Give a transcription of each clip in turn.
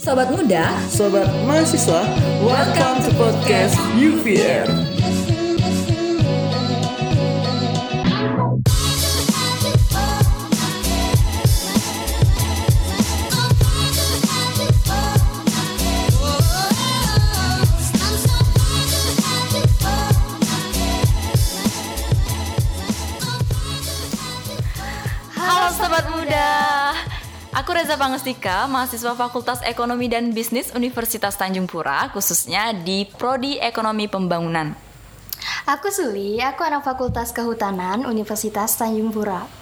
Sobat muda, Sobat mahasiswa, welcome to podcast UVR. Aku Reza Pangestika, mahasiswa Fakultas Ekonomi dan Bisnis Universitas Tanjung Pura, khususnya di Prodi Ekonomi Pembangunan. Aku Suli, aku anak Fakultas Kehutanan Universitas Tanjung Pura.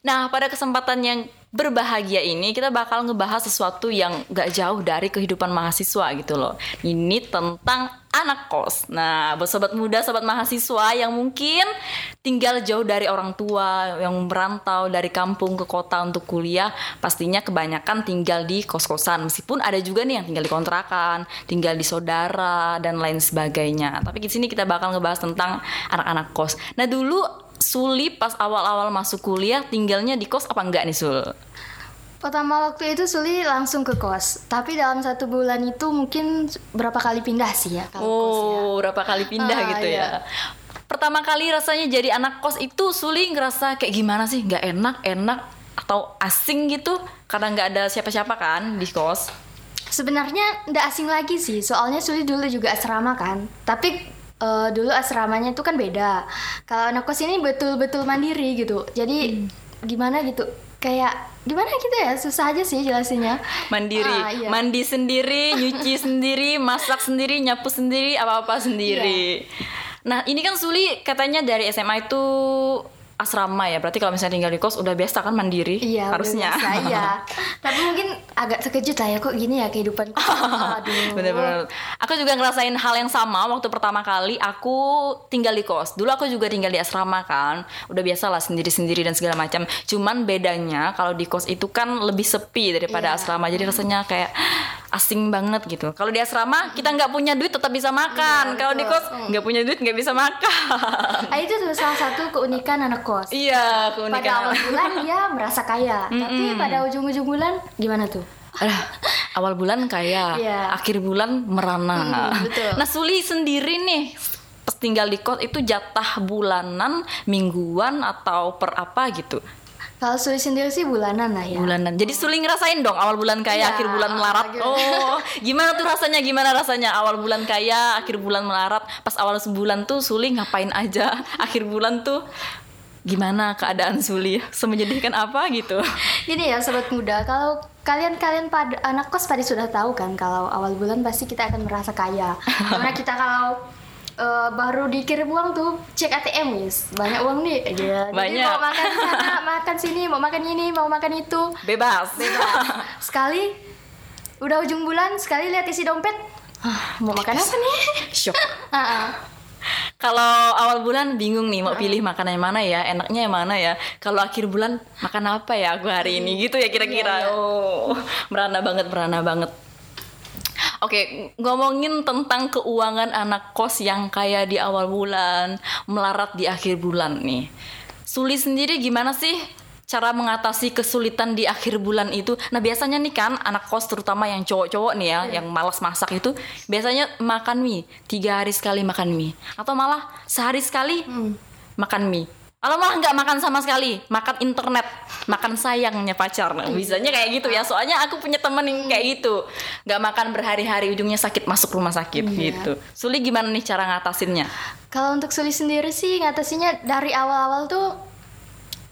Nah, pada kesempatan yang berbahagia ini kita bakal ngebahas sesuatu yang gak jauh dari kehidupan mahasiswa gitu loh. Ini tentang anak kos. Nah, buat sobat muda, sobat mahasiswa yang mungkin tinggal jauh dari orang tua, yang merantau dari kampung ke kota untuk kuliah, pastinya kebanyakan tinggal di kos-kosan. Meskipun ada juga nih yang tinggal di kontrakan, tinggal di saudara dan lain sebagainya. Tapi di sini kita bakal ngebahas tentang anak-anak kos. Nah, dulu Suli pas awal-awal masuk kuliah tinggalnya di kos apa enggak nih Sul? Pertama waktu itu Suli langsung ke kos, tapi dalam satu bulan itu mungkin berapa kali pindah sih ya kalau kos ya. Oh, berapa kali pindah Ah, gitu iya. ya. Pertama kali rasanya jadi anak kos itu Suli ngerasa kayak gimana sih? Nggak enak, enak atau asing gitu? Karena nggak ada siapa-siapa kan di kos. Sebenarnya nggak asing lagi sih, soalnya Suli dulu juga asrama kan. Tapi eh, dulu asramanya itu kan beda. Kalau anak kos ini betul-betul mandiri gitu. Jadi gimana gitu? Kayak gimana gitu ya? Susah aja sih jelasinnya. Mandiri, Ah, iya. mandi sendiri, nyuci sendiri, masak sendiri, nyapu sendiri, apa-apa sendiri. Iya. Nah, ini kan Suli katanya dari SMA itu asrama ya. Berarti kalau misalnya tinggal di kos udah biasa kan mandiri Iya, udah harusnya. biasa, iya. Tapi mungkin agak terkejut lah ya kok gini ya kehidupan. Aduh. Bener-bener. Aku juga ngerasain hal yang sama waktu pertama kali aku tinggal di kos. Dulu aku juga tinggal di asrama kan. Udah biasa lah sendiri-sendiri dan segala macam. Cuman bedanya kalau di kos itu kan lebih sepi daripada Iya. asrama. Jadi rasanya kayak asing banget gitu. Kalau di asrama kita nggak punya duit tetap bisa makan. Iya, kalau di kos nggak punya duit nggak bisa makan. Ah, itu tuh salah satu keunikan anak kos. iya, Pada keunikan. awal bulan dia merasa kaya, tapi pada ujung-ujung bulan gimana tuh? Alah, awal bulan kaya, Iya. akhir bulan merana. Hmm, betul. Nah, Suli sendiri nih tinggal di kos itu jatah bulanan, mingguan atau per apa gitu? Kalau Suli sendiri sih bulanan lah ya. Bulanan. Jadi Suli ngerasain dong awal bulan kaya, Iya, akhir bulan melarat. gitu. Oh, gimana tuh rasanya? Gimana rasanya awal bulan kaya, akhir bulan melarat? Pas awal sebulan tuh Suli ngapain aja? Akhir bulan tuh gimana keadaan Suli? Semenyedihkan apa gitu? Gini ya sobat muda, kalau kalian-kalian pada anak kos pada sudah tahu kan kalau awal bulan pasti kita akan merasa kaya. Karena kita kalau eh, baru dikirim uang tuh cek ATM guys, banyak uang nih. Iya. Jadi Banyak. mau makan sana, makan sini, mau makan ini, mau makan itu. Bebas. Bebas. Sekali udah ujung bulan sekali lihat isi dompet, ah, mau makan apa nih? Shock. Ah, ah. Kalau awal bulan bingung nih mau pilih makanan yang mana ya, enaknya yang mana ya. Kalau akhir bulan makan apa ya aku hari ini gitu ya kira-kira. Oh, merana banget, merana banget. Oke, ngomongin tentang keuangan anak kos yang kaya di awal bulan, melarat di akhir bulan nih. Suli sendiri gimana sih cara mengatasi kesulitan di akhir bulan itu? Nah biasanya nih kan anak kos terutama yang cowok-cowok nih ya, yang malas masak itu biasanya makan mie tiga hari sekali makan mie, atau malah sehari sekali makan mie. Kalau malah nggak makan sama sekali, makan internet, makan sayangnya pacar. Nah, bisanya kayak gitu ya. Soalnya aku punya temen yang kayak gitu, nggak makan berhari-hari, ujungnya sakit masuk rumah sakit gitu. Suli gimana nih cara ngatasinnya? Kalau untuk Suli sendiri sih ngatasinya dari awal-awal tuh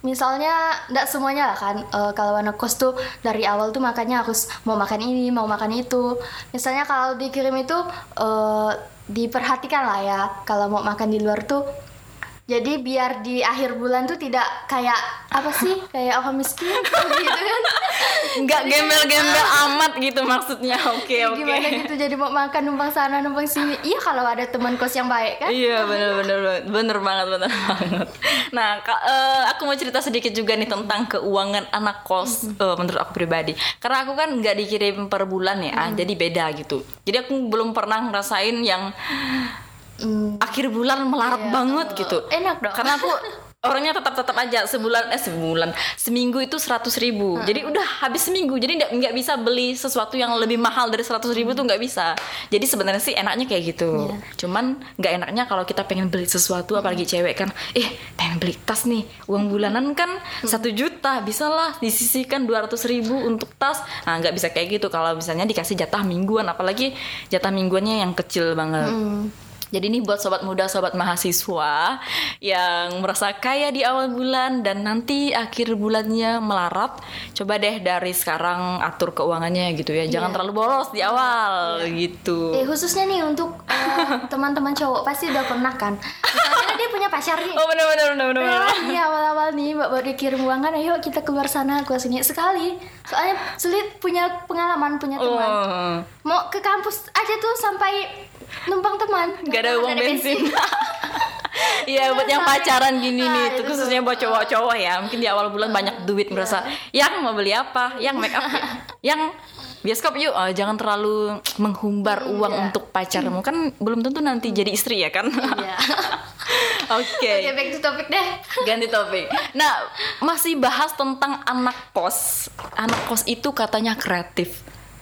misalnya nggak semuanya lah kan Eh, kalau anak kos tuh dari awal tuh makannya harus mau makan ini mau makan itu misalnya kalau dikirim itu eh, diperhatikan lah ya kalau mau makan di luar tuh jadi biar di akhir bulan tuh tidak kayak apa sih kayak orang miskin gitu kan Nggak gembel-gembel amat gitu maksudnya. Oke oke. gimana gitu jadi mau makan numpang sana numpang sini iya kalau ada teman kos yang baik kan Iya bener bener bener banget bener banget. Nah Kak, eh, aku mau cerita sedikit juga nih tentang keuangan anak kos eh, menurut aku pribadi. Karena aku kan nggak dikirim per bulan ya, jadi beda gitu. Jadi aku belum pernah ngerasain yang Hmm, akhir bulan melarat Iya, banget gitu. enak dong. Karena aku orangnya tetap tetap aja sebulan eh sebulan. Seminggu itu seratus ribu. Jadi udah habis seminggu. Jadi nggak nggak bisa beli sesuatu yang lebih mahal dari seratus ribu tuh nggak bisa. Jadi sebenarnya sih enaknya kayak gitu. Cuman nggak enaknya kalau kita pengen beli sesuatu apalagi cewek kan eh pengen beli tas nih. Uang bulanan kan satu juta. Bisa lah disisihkan dua ratus ribu untuk tas. Nah nggak bisa kayak gitu. Kalau misalnya dikasih jatah mingguan apalagi jatah mingguannya yang kecil banget jadi ini buat sobat muda, sobat mahasiswa yang merasa kaya di awal bulan dan nanti akhir bulannya melarat, coba deh dari sekarang atur keuangannya gitu ya. Jangan Iya. terlalu boros di awal gitu. Eh khususnya nih untuk eh, teman-teman cowok pasti udah pernah kan. Misalnya dia punya pacar nih. Oh benar benar benar benar. benar. Ya, di awal-awal nih mbak baru dikirim uang kan ayo kita keluar sana keluar sini sekali soalnya sulit punya pengalaman punya teman Oh, mau ke kampus aja tuh sampai numpang teman gak ada uang bensin. Iya buat yang pacaran gini Nah, nih, itu itu khususnya buat cowok-cowok ya. Mungkin di awal bulan banyak duit merasa, yang mau beli apa, yang make up, yang bioskop yuk. Oh, jangan terlalu menghumbar uang Iya. untuk pacarmu kan belum tentu nanti jadi istri ya kan. Iya. Oke. Oke back to topic deh Ganti topik. Nah, masih bahas tentang anak kos. Anak kos itu katanya kreatif.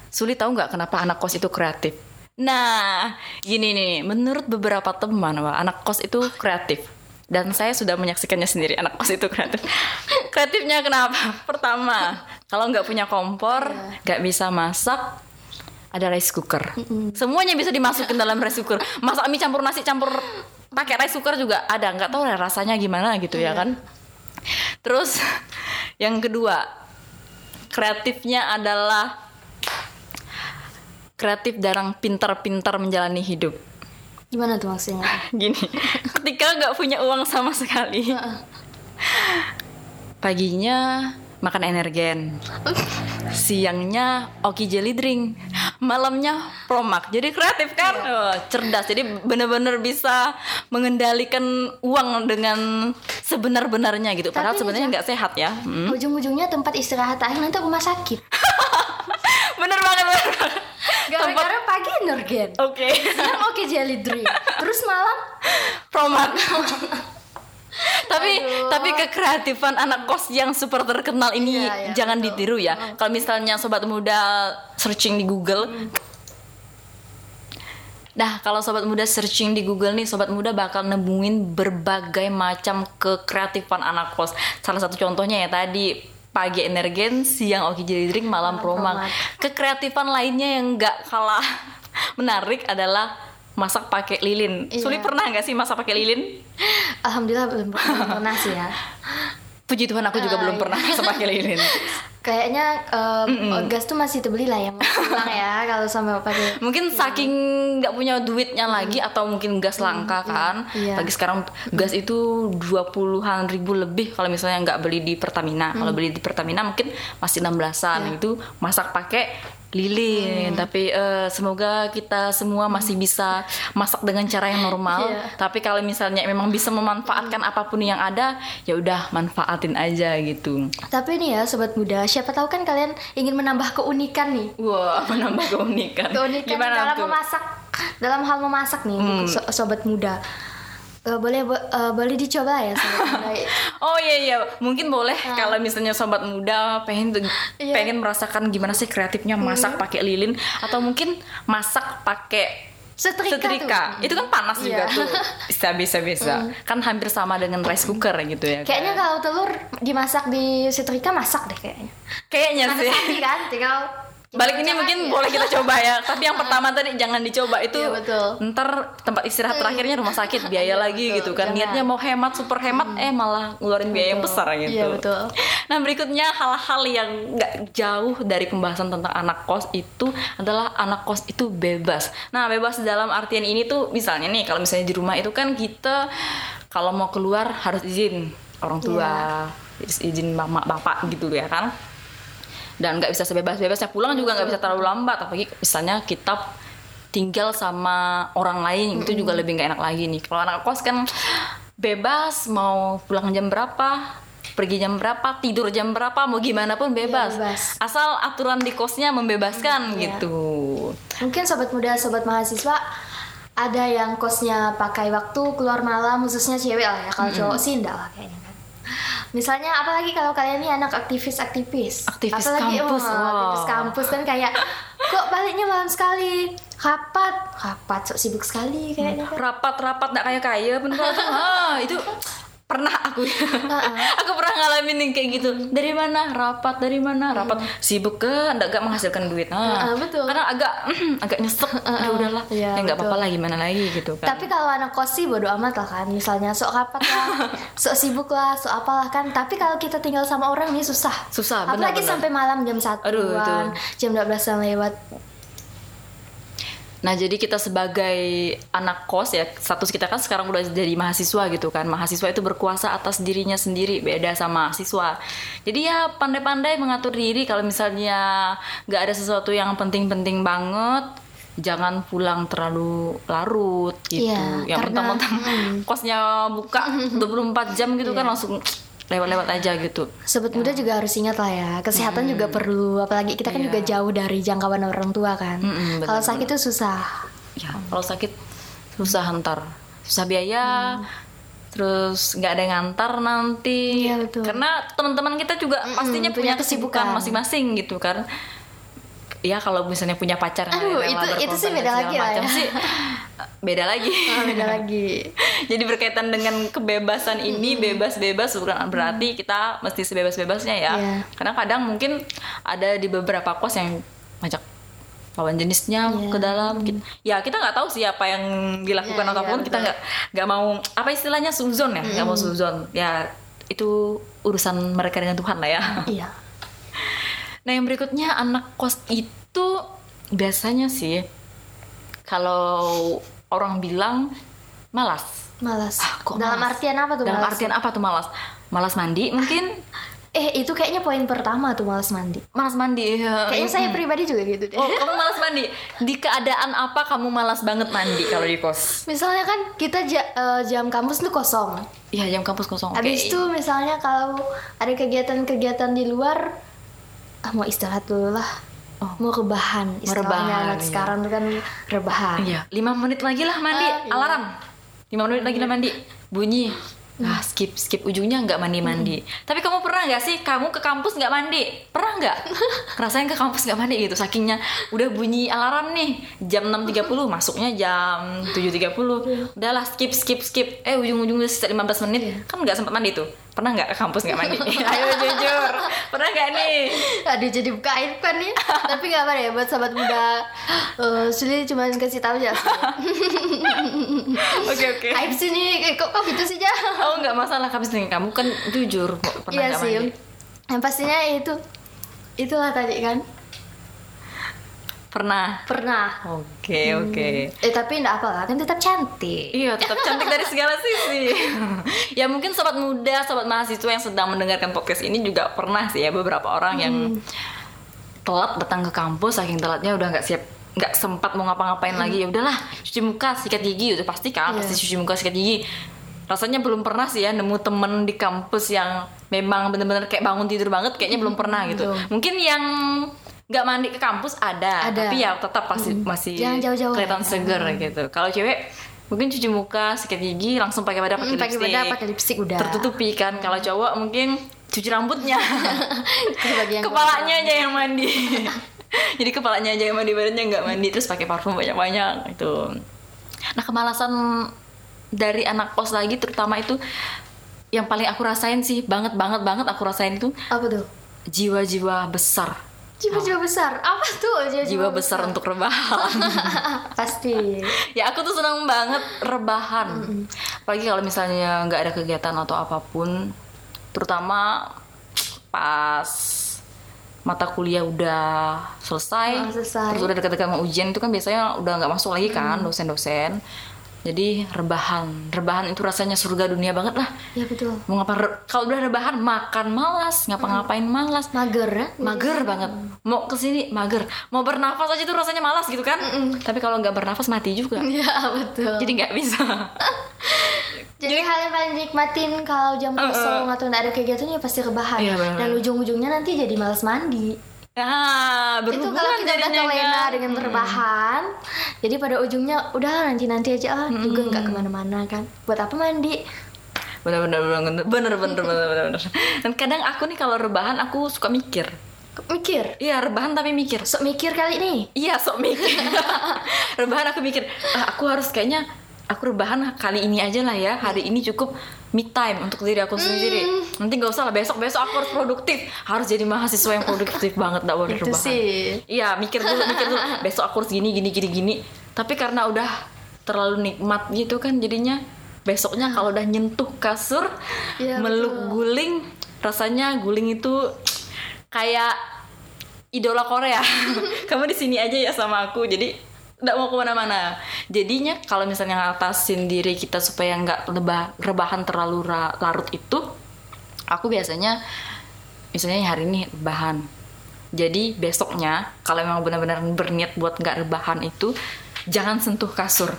Sulit tahu nggak kenapa anak kos itu kreatif? Nah, gini nih, menurut beberapa teman, Wak, anak kos itu kreatif. Dan saya sudah menyaksikannya sendiri, anak kos itu kreatif. Kreatifnya kenapa? Pertama, kalau nggak punya kompor, nggak bisa masak, ada rice cooker. Semuanya bisa dimasukin dalam rice cooker. Masak mie campur nasi campur pakai rice cooker juga ada. Nggak tahu ya rasanya gimana gitu ya kan. Terus yang kedua, kreatifnya adalah kreatif dan pintar-pintar menjalani hidup. gimana tuh maksudnya Gini, ketika nggak punya uang sama sekali, paginya makan energen, siangnya oki jelly drink, malamnya promak. Jadi kreatif kan, Oh, cerdas. Jadi bener-bener bisa mengendalikan uang dengan sebenar-benarnya gitu. Padahal Tapi sebenarnya nih, nggak sehat ya. Hmm. ujung-ujungnya tempat istirahat akhir nanti rumah sakit Bener banget. bener banget. Energen Oke. siang oke jelly drink terus malam Promak. tapi Aduh. tapi kekreatifan anak kos yang super terkenal ini Iya, iya, jangan betul. ditiru ya. Kalau misalnya sobat muda searching di Google Nah, kalau sobat muda searching di Google nih, sobat muda bakal nemuin berbagai macam kekreatifan anak kos. Salah satu contohnya ya tadi pagi energen, siang oki jelly drink, malam promak. Kekreatifan lainnya yang nggak kalah menarik adalah masak pakai lilin. Iya. Sulit pernah nggak sih masak pakai lilin? alhamdulillah belum, belum pernah sih ya Puji Tuhan aku juga Ah, belum iya. pernah masak pakai lilin. kayaknya eh, gas tuh masih terbeli lah ya pulang ya kalau sama pakai Mungkin saking nggak punya duitnya lagi atau mungkin gas langka kan. iya. Lagi sekarang gas itu 20-an ribu lebih kalau misalnya nggak beli di Pertamina. Kalau beli di Pertamina mungkin masih 16-an itu masak pakai lilin. Tapi eh, semoga kita semua masih bisa masak dengan cara yang normal. Iya. Tapi kalau misalnya memang bisa memanfaatkan apa pun yang ada, ya udah manfaatin aja gitu. Tapi nih ya sobat muda, siapa tahu kan kalian ingin menambah keunikan nih. Wah, menambah keunikan. Keunikan Gimana dalam tuh? memasak, dalam hal memasak nih untuk so- sobat muda. Eh, boleh bo- eh, boleh dicoba ya sobat muda. Oh iya iya, mungkin boleh kalau misalnya sobat muda pengen tuh- Ah. Iya. Hmm. pengen merasakan gimana sih kreatifnya masak pakai lilin atau mungkin masak pakai Setrika, setrika. tuh. Itu kan panas juga Iya. tuh. Bisa bisa bisa. Kan hampir sama dengan rice cooker gitu ya. Kayaknya kan? kalau telur dimasak di setrika masak deh kayaknya. kayaknya sih. kan, tinggal Balik ini mungkin boleh kita coba ya. Tapi yang pertama tadi jangan dicoba itu. Iya, betul. Ntar tempat istirahat terakhirnya rumah sakit biaya Iya, lagi betul. gitu kan. Jangan. Niatnya mau hemat super hemat eh malah ngeluarin biaya yang Betul. besar gitu. Iya, betul. Nah berikutnya hal-hal yang nggak jauh dari pembahasan tentang anak kos itu adalah anak kos itu bebas. Nah bebas dalam artian ini tuh misalnya nih kalau misalnya di rumah itu kan kita kalau mau keluar harus izin orang tua, izin mama bapak gitu ya kan. Dan nggak bisa sebebas-bebasnya pulang juga nggak bisa terlalu lambat. Apalagi misalnya kita tinggal sama orang lain itu juga lebih nggak enak lagi nih. Kalau anak kos kan bebas mau pulang jam berapa pergi jam berapa tidur jam berapa mau gimana pun bebas, Iya, bebas. asal aturan di kosnya membebaskan Iya. gitu Mungkin sobat muda, sobat mahasiswa ada yang kosnya pakai waktu keluar malam khususnya cewek lah ya. Kalau cowok sih enggak lah kayaknya. Misalnya apalagi kalau kalian ini anak aktivis-aktivis? Aktivis apalagi kampus, oh, wow. aktivis kampus kan kayak kok baliknya malam sekali? Rapat. Rapat sok sibuk sekali kayaknya kan. Rapat-rapat nggak kayak kaya tuh ah, itu pernah aku aku pernah ngalamin yang kayak gitu. Dari mana? Rapat dari mana? Rapat. Sibuk ke? Nggak gak menghasilkan duit. Nah Ah, betul. karena agak agak nyesek. Ya udahlah. Iya, ya nggak betul. apa-apa lah gimana lagi gitu kan. Tapi kalau anak kos sih bodo amat lah kan. Misalnya sok rapat lah Sok sibuk lah Sok apalah kan. Tapi kalau kita tinggal sama orang ini susah. Susah, benar, Apalagi benar. sampai malam jam 1 Aduh, itu. Jam 12 an lewat Nah jadi kita sebagai anak kos ya status kita kan sekarang udah jadi mahasiswa gitu kan mahasiswa itu berkuasa atas dirinya sendiri beda sama siswa. Jadi ya pandai-pandai mengatur diri kalau misalnya nggak ada sesuatu yang penting-penting banget jangan pulang terlalu larut gitu. Iya, yang mentang-mentang kosnya buka 24 jam gitu kan langsung lewat-lewat aja gitu. Sobat muda juga harus ingat lah ya Kesehatan juga perlu Apalagi kita kan Iya. juga jauh dari jangkauan orang tua kan Mm-mm, benar, Kalau sakit itu susah ya kalau sakit susah ntar susah biaya terus nggak ada yang ngantar nanti Iya, betul. karena teman-teman kita juga pastinya punya punya kesibukan kesibukan. masing-masing gitu kan ya kalau misalnya punya pacar yang Aduh, rela itu- itu sih beda lagi lah ya. macam sih beda lagi Ah, Beda lagi jadi berkaitan dengan kebebasan ini bebas-bebas bukan berarti kita mesti sebebas-bebasnya ya Iya. karena kadang mungkin ada di beberapa kos yang ngajak lawan jenisnya Iya. ke dalam gitu. ya kita nggak tahu sih apa yang dilakukan Iya, iya, ataupun kita betul. nggak nggak mau apa istilahnya suzon ya nggak mau suzon ya itu urusan mereka dengan Tuhan lah ya Iya Nah yang berikutnya anak kos itu biasanya sih kalau orang bilang malas. Malas Ah, kok Dalam malas? artian apa tuh Dalam malas? artian apa tuh malas? Malas mandi mungkin? Eh itu kayaknya poin pertama tuh malas mandi malas mandi. ya. Kayaknya saya pribadi juga gitu deh Oh kamu malas mandi? Di keadaan apa kamu malas banget mandi kalau di kos? Misalnya kan kita ja- eh, jam kampus tuh kosong Iya jam kampus kosong. Habis itu misalnya kalau ada kegiatan-kegiatan di luar ah, mau istirahat dulu lah. Oh. Mau rebahan. Istilahnya anak iya. sekarang tuh kan rebahan. Iya, lima menit lagi lah mandi, Ah, iya. alarm. Lima menit lagi lah mandi, bunyi. Ah, skip, skip ujungnya nggak mandi mandi. Tapi kamu pernah nggak sih kamu ke kampus nggak mandi? Pernah nggak? Rasain ke kampus nggak mandi gitu, sakingnya udah bunyi alarm nih jam 6.30 masuknya jam 7.30 Udahlah skip, skip, skip. Eh ujung-ujungnya sisa 15 menit kan nggak sempat mandi tuh. Pernah nggak ke kampus nggak mandi? Ayo jujur, pernah nggak nih? Aduh jadi buka aib kan nih. Tapi nggak apa ya buat sahabat muda. Eh Suli cuma kasih tahu aja. sih. Oke oke. aib sih nih. Eh, Kok, kok gitu sih ja? Oh nggak masalah kamu sendiri kamu kan jujur pernah Iya nggak sih. mandi? Yang pastinya itu itulah tadi kan. Pernah. Pernah. Oke oke. Eh tapi enggak apa lah kan tetap cantik. Iya tetap cantik dari segala sisi. ya mungkin sobat muda, sobat mahasiswa yang sedang mendengarkan podcast ini juga pernah sih ya beberapa orang yang telat datang ke kampus saking telatnya udah nggak siap nggak sempat mau ngapa-ngapain lagi ya udahlah cuci muka sikat gigi udah pasti kan Iya. pasti cuci muka sikat gigi rasanya belum pernah sih ya nemu temen di kampus yang memang bener-bener kayak bangun tidur banget kayaknya belum pernah gitu betul. mungkin yang nggak mandi ke kampus ada, Ada. tapi ya tetap pasti masih Jangan jauh-jauh. kelihatan ya. seger gitu. Kalau cewek mungkin cuci muka sikat gigi langsung pakai badan pakai Hmm, pakai bedak, pakai lipstick udah. tertutupi kan. Kalau cowok mungkin cuci rambutnya. Kepalanya aja yang mandi. Jadi kepalanya aja yang mandi badannya nggak mandi terus pakai parfum banyak banyak itu nah kemalasan dari anak kos lagi terutama itu yang paling aku rasain sih banget banget banget aku rasain itu apa tuh? jiwa-jiwa besar Jiwa-jiwa besar. Apa tuh jiwa-jiwa jiwa besar? untuk rebahan. Pasti. ya aku tuh senang banget rebahan. Apalagi kalau misalnya nggak ada kegiatan atau apa pun terutama pas mata kuliah udah selesai, Oh, selesai. terus udah dekat-dekat mau ujian itu kan biasanya udah nggak masuk lagi kan dosen-dosen jadi rebahan. Rebahan itu rasanya surga dunia banget lah. Ya betul. mau ngapa kalau udah rebahan makan malas. Ngapa-ngapain malas. Mager ya? mager banget. Mau ke sini mager. Mau bernafas aja tuh rasanya malas gitu kan? Tapi kalau nggak bernafas mati juga. Ya betul. jadi nggak bisa. Jadi hal yang paling dinikmatin kalau jam kosong atau nggak ada kegiatan ya pasti rebahan. Iya. Dan ujung-ujungnya nanti jadi malas mandi. Ah, itu kalau kita udah terlena dengan berbahan hmm. jadi pada ujungnya udah nanti nanti aja lah hmm. juga nggak ke mana-mana kan. Buat apa mandi? Bener bener bener bener bener bener bener, bener. dan kadang aku nih kalau rebahan aku suka mikir. Mikir? Iya rebahan tapi mikir. Sok mikir kali ini, iya sok mikir. Rebahan aku mikir ah, aku harus kayaknya Aku rebahan kali ini aja lah ya Hari ini cukup me time untuk diri aku sendiri Nanti gak usah lah besok-besok aku harus produktif Harus jadi mahasiswa yang produktif banget Gak boleh rebahan sih. Iya mikir dulu mikir dulu Besok aku harus gini gini gini gini Tapi karena udah terlalu nikmat gitu kan Jadinya besoknya kalau udah nyentuh kasur Iya, Meluk betul. guling Rasanya guling itu kayak idola Korea. Kamu di sini aja ya sama aku. Jadi nggak mau ke mana-mana. Jadinya kalau misalnya ngatasin diri kita supaya nggak lebah rebahan terlalu ra- larut itu, aku biasanya misalnya hari ini rebahan. Jadi besoknya kalau memang benar-benar berniat buat nggak rebahan itu, jangan sentuh kasur.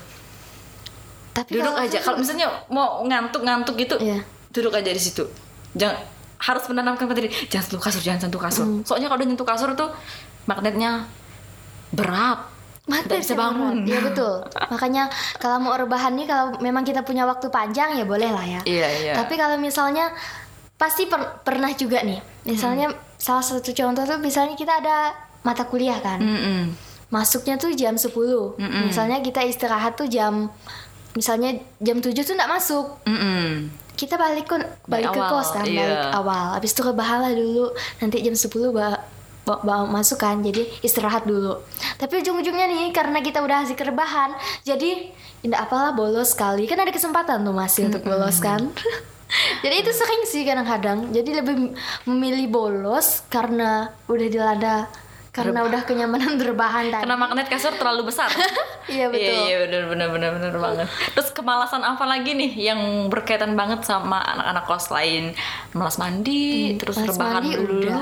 Tapi Duduk kalau- aja. Kalau misalnya mau ngantuk-ngantuk gitu, Iya. duduk aja di situ. Jangan harus menanamkan pada diri, jangan sentuh kasur, jangan sentuh kasur. Hmm. Soalnya kalau udah nyentuh kasur tuh magnetnya berat. Nggak bisa bangun. Iya betul. Makanya kalau mau rebahan nih kalau memang kita punya waktu panjang ya boleh lah ya. Iya, iya. Tapi kalau misalnya pasti per- pernah juga nih. Misalnya Hmm. salah satu contoh tuh misalnya kita ada mata kuliah kan. Mm-mm. Masuknya tuh jam 10. Mm-mm. Misalnya kita istirahat tuh jam misalnya jam 7 tuh nggak masuk. Mm-mm. Kita balik kon balik ke awal, kos kan, iya. balik awal. Habis itu rebahan lah dulu. Nanti jam 10 ba ba- ba- masuk kan. Jadi istirahat dulu. Tapi ujung-ujungnya nih karena kita udah asik rebahan, jadi tidak apalah bolos sekali. Kan ada kesempatan tuh masih untuk bolos kan. jadi itu sering sih kadang-kadang. Jadi lebih memilih bolos karena udah dilanda karena udah kenyamanan berbahan tadi. Karena magnet kasur terlalu besar. Iya, betul. Iya, iya benar benar benar benar banget. Terus kemalasan apa lagi nih yang berkaitan banget sama anak-anak kos lain? Malas mandi, terus malas rebahan mandi dulu. udah.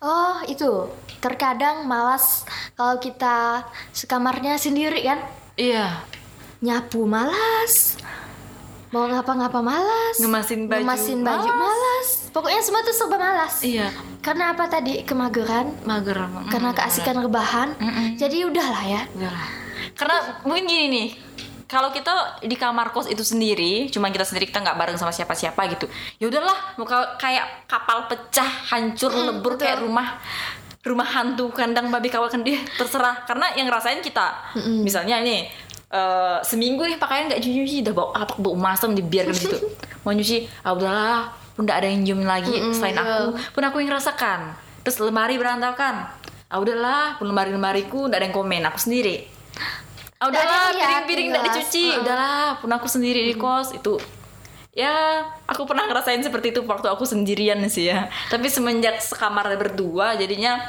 Oh itu. Terkadang malas kalau kita sekamarnya sendiri kan? Iya. nyapu malas. Mau ngapa-ngapa malas. Ngemasin baju ngemasin baju malas. pokoknya semua tuh serba malas. Iya. karena apa tadi? Kemageran. Mager. karena keasikan rebahan. Jadi udahlah ya. Udah lah. Karena mungkin gini nih, kalau kita di kamar kos itu sendiri, cuma kita sendiri kita nggak bareng sama siapa-siapa gitu. Ya udahlah, mau ka- kayak kapal pecah, hancur, lebur kayak rumah rumah hantu kandang babi kawakan dia terserah. Karena yang ngerasain kita misalnya ini eh, seminggu nih pakaian nggak cuci udah bau apa bau masam dibiarkan di situ mau nyuci ah udahlah pun nggak ada yang nyium lagi selain aku. Pun aku yang ngerasakan. Terus lemari berantakan. Ah udahlah pun lemari lemariku nggak ada yang komen aku sendiri ah Nggak ada udahlah piring-piring nggak jelas. dicuci. Udahlah pun aku sendiri di kos itu. Ya aku pernah ngerasain seperti itu waktu aku sendirian sih ya. Tapi semenjak sekamar berdua jadinya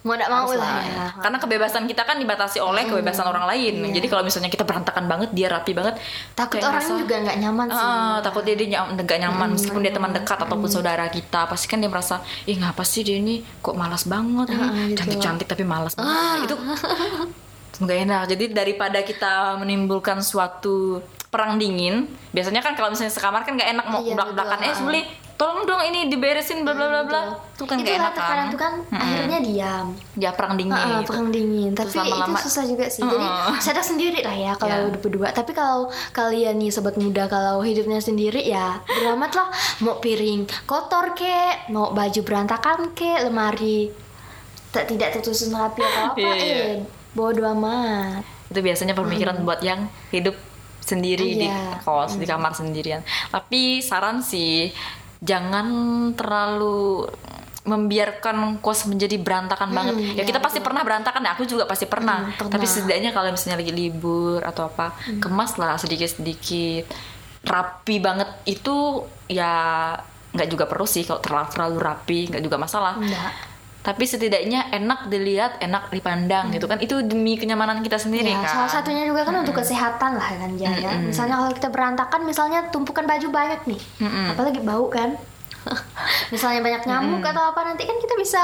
mau tidak mau lah ya. Karena kebebasan kita kan dibatasi oleh kebebasan orang lain. Jadi kalau misalnya kita berantakan banget dia rapi banget Iya. takut orang ngerasa, juga nggak nyaman sih. Ah, takut dia dia nyam- nggak nyaman. Meskipun dia teman dekat ataupun saudara kita pasti kan dia merasa ih ngapa sih dia ini kok malas banget? Ah, gitu. cantik cantik tapi malas banget. Itu nggak enak. Jadi daripada kita menimbulkan suatu perang dingin biasanya kan kalau misalnya sekamar kan nggak enak mau Iya, belak belakan eh Suli tolong dong ini diberesin bla bla bla bla. Itu kan nggak enak terkadang kan? tuh kan akhirnya diam. Ya perang dingin. Ah, gitu. perang dingin. Terus tapi lama-lama- itu susah juga sih. Jadi Heeh. sadar sendiri lah ya kalau udah berdua. Tapi kalau kalian nih sobat muda kalau hidupnya sendiri ya beramat lah. Mau piring kotor kek mau baju berantakan kek lemari tak tidak tersusun rapi atau apa Iya, iya. eh bodo amat. Itu biasanya pemikiran buat yang hidup sendiri di Iya. kos di kamar sendirian. Tapi saran sih jangan terlalu membiarkan kos menjadi berantakan banget. Ya iya, kita pasti pernah berantakan ya aku juga pasti pernah, Hmm, pernah. tapi setidaknya kalau misalnya lagi libur atau apa kemas lah sedikit sedikit rapi banget itu ya nggak juga perlu sih. Kalau terlalu terlalu rapi nggak juga masalah. Enggak tapi setidaknya enak dilihat enak dipandang gitu kan itu demi kenyamanan kita sendiri ya, kan salah satunya juga kan untuk kesehatan lah kan ya, ya. Misalnya kalau kita berantakan, misalnya tumpukan baju banyak nih, apalagi bau kan. misalnya banyak nyamuk atau apa nanti kan kita bisa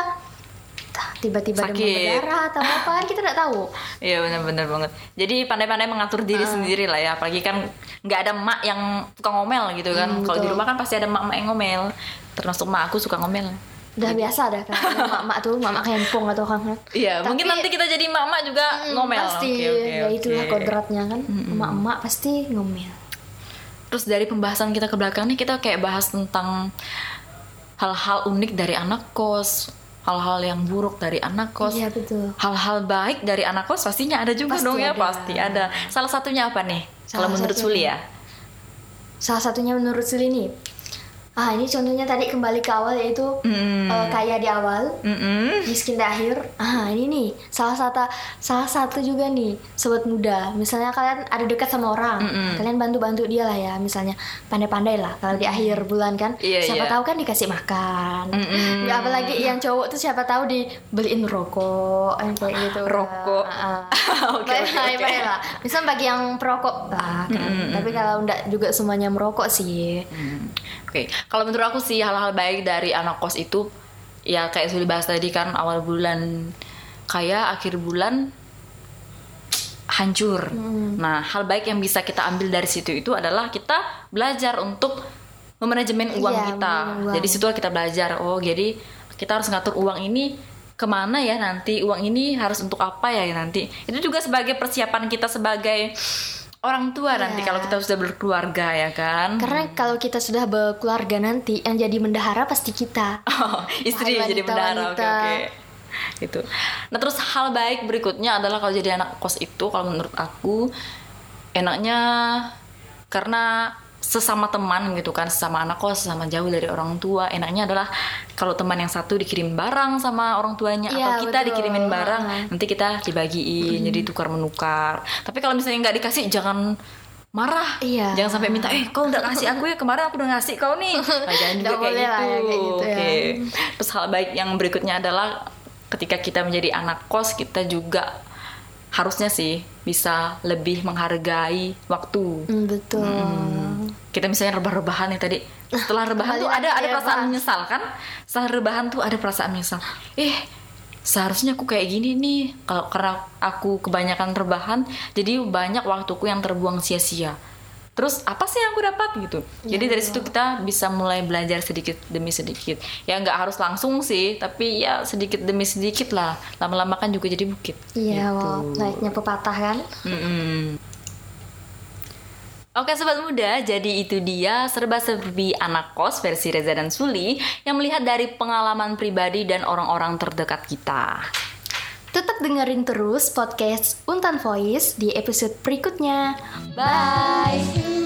tiba-tiba demam berdarah atau apa kan kita nggak tahu. Iya benar-benar banget. Jadi pandai-pandai mengatur diri sendiri lah ya. Apalagi kan nggak ada emak yang tukang ngomel gitu kan. Hmm, Kalau di rumah kan pasti ada emak-emak yang ngomel. Termasuk emak aku suka ngomel. Udah biasa dah kan mak-mak tuh, mak-mak kempong atau kan. Iya, Tapi- mungkin nanti kita jadi emak-emak juga Hmm, ngomel. Pasti, Oke, oke, ya itulah kodratnya kan. Emak-emak pasti ngomel. Terus dari pembahasan kita ke belakang nih kita kayak bahas tentang hal-hal unik dari anak kos, hal-hal yang buruk dari anak kos. Iya, betul. Hal-hal baik dari anak kos pastinya ada juga Pasti dong ya, ada. pasti ada. Salah satunya apa nih? Kalau Salah menurut Suli ya? Salah satunya menurut Suli nih. Ah, ini contohnya tadi kembali ke awal yaitu Hmm. eh, kaya di awal, Mm-mm. miskin di akhir. Ah, ini nih salah satu salah satu juga nih sobat muda. Misalnya kalian ada dekat sama orang, Mm-mm. kalian bantu-bantu dia lah ya. Misalnya pandai-pandai lah kalau di akhir bulan kan. Iya, siapa iya. tahu kan dikasih makan. Mm-mm. Ya, apalagi yang cowok tuh siapa tahu dibeliin rokok kayak gitu. Rokok. Ah, ah. Oke, oke, oke. Misal bagi yang perokok lah kan. Tapi kalau enggak juga semuanya merokok sih. Hmm. Oke, kalau menurut aku sih hal-hal baik dari anak kos itu ya kayak sudah bahas tadi kan awal bulan kaya akhir bulan hancur. Hmm. Nah, hal baik yang bisa kita ambil dari situ itu adalah kita belajar untuk memanajemen uang Iya, kita. uang. Jadi situ kita belajar oh jadi kita harus ngatur uang ini ke mana ya nanti uang ini harus untuk apa ya nanti itu juga sebagai persiapan kita sebagai orang tua nanti Iya. kalau kita sudah berkeluarga ya kan Karena kalau kita sudah berkeluarga nanti yang jadi bendahara pasti kita. Oh, istri Wahai jadi wanita, bendara. Oke, wanita. oke. Gitu. Nah, terus hal baik berikutnya adalah kalau jadi anak kos itu kalau menurut aku enaknya karena sesama teman gitu kan, sesama anak kos, sesama jauh dari orang tua, enaknya adalah kalau teman yang satu dikirim barang sama orang tuanya Iya, atau kita betul. dikirimin barang, Heeh. nanti kita dibagiin jadi tukar menukar. Tapi kalau misalnya nggak dikasih jangan marah Iya. jangan sampai minta eh kau udah ngasih aku ya kemarin aku udah ngasih kau nih nah, jangan juga kayak gitu, ya, kayak gitu ya. Oke. Terus hal baik yang berikutnya adalah ketika kita menjadi anak kos kita juga harusnya sih bisa lebih menghargai waktu. Hmm, betul. Kita misalnya rebah-rebahan nih tadi. Setelah rebahan tuh ada ada ya, perasaan Pak. menyesal kan? Setelah rebahan tuh ada perasaan menyesal. Eh, seharusnya aku kayak gini nih. Kalau karena aku kebanyakan rebahan, jadi banyak waktuku yang terbuang sia-sia. Terus apa sih yang aku dapat gitu? Jadi dari situ kita bisa mulai belajar sedikit demi sedikit. Ya nggak harus langsung sih, tapi ya sedikit demi sedikit lah. Lama-lama kan juga jadi bukit. Iya, Gitu. wow. naiknya pepatah kan. Mm-mm. Oke sobat muda, jadi itu dia serba-serbi anak kos versi Reza dan Suli yang melihat dari pengalaman pribadi dan orang-orang terdekat kita. Tetap dengerin terus podcast Untan Voice di episode berikutnya. Bye.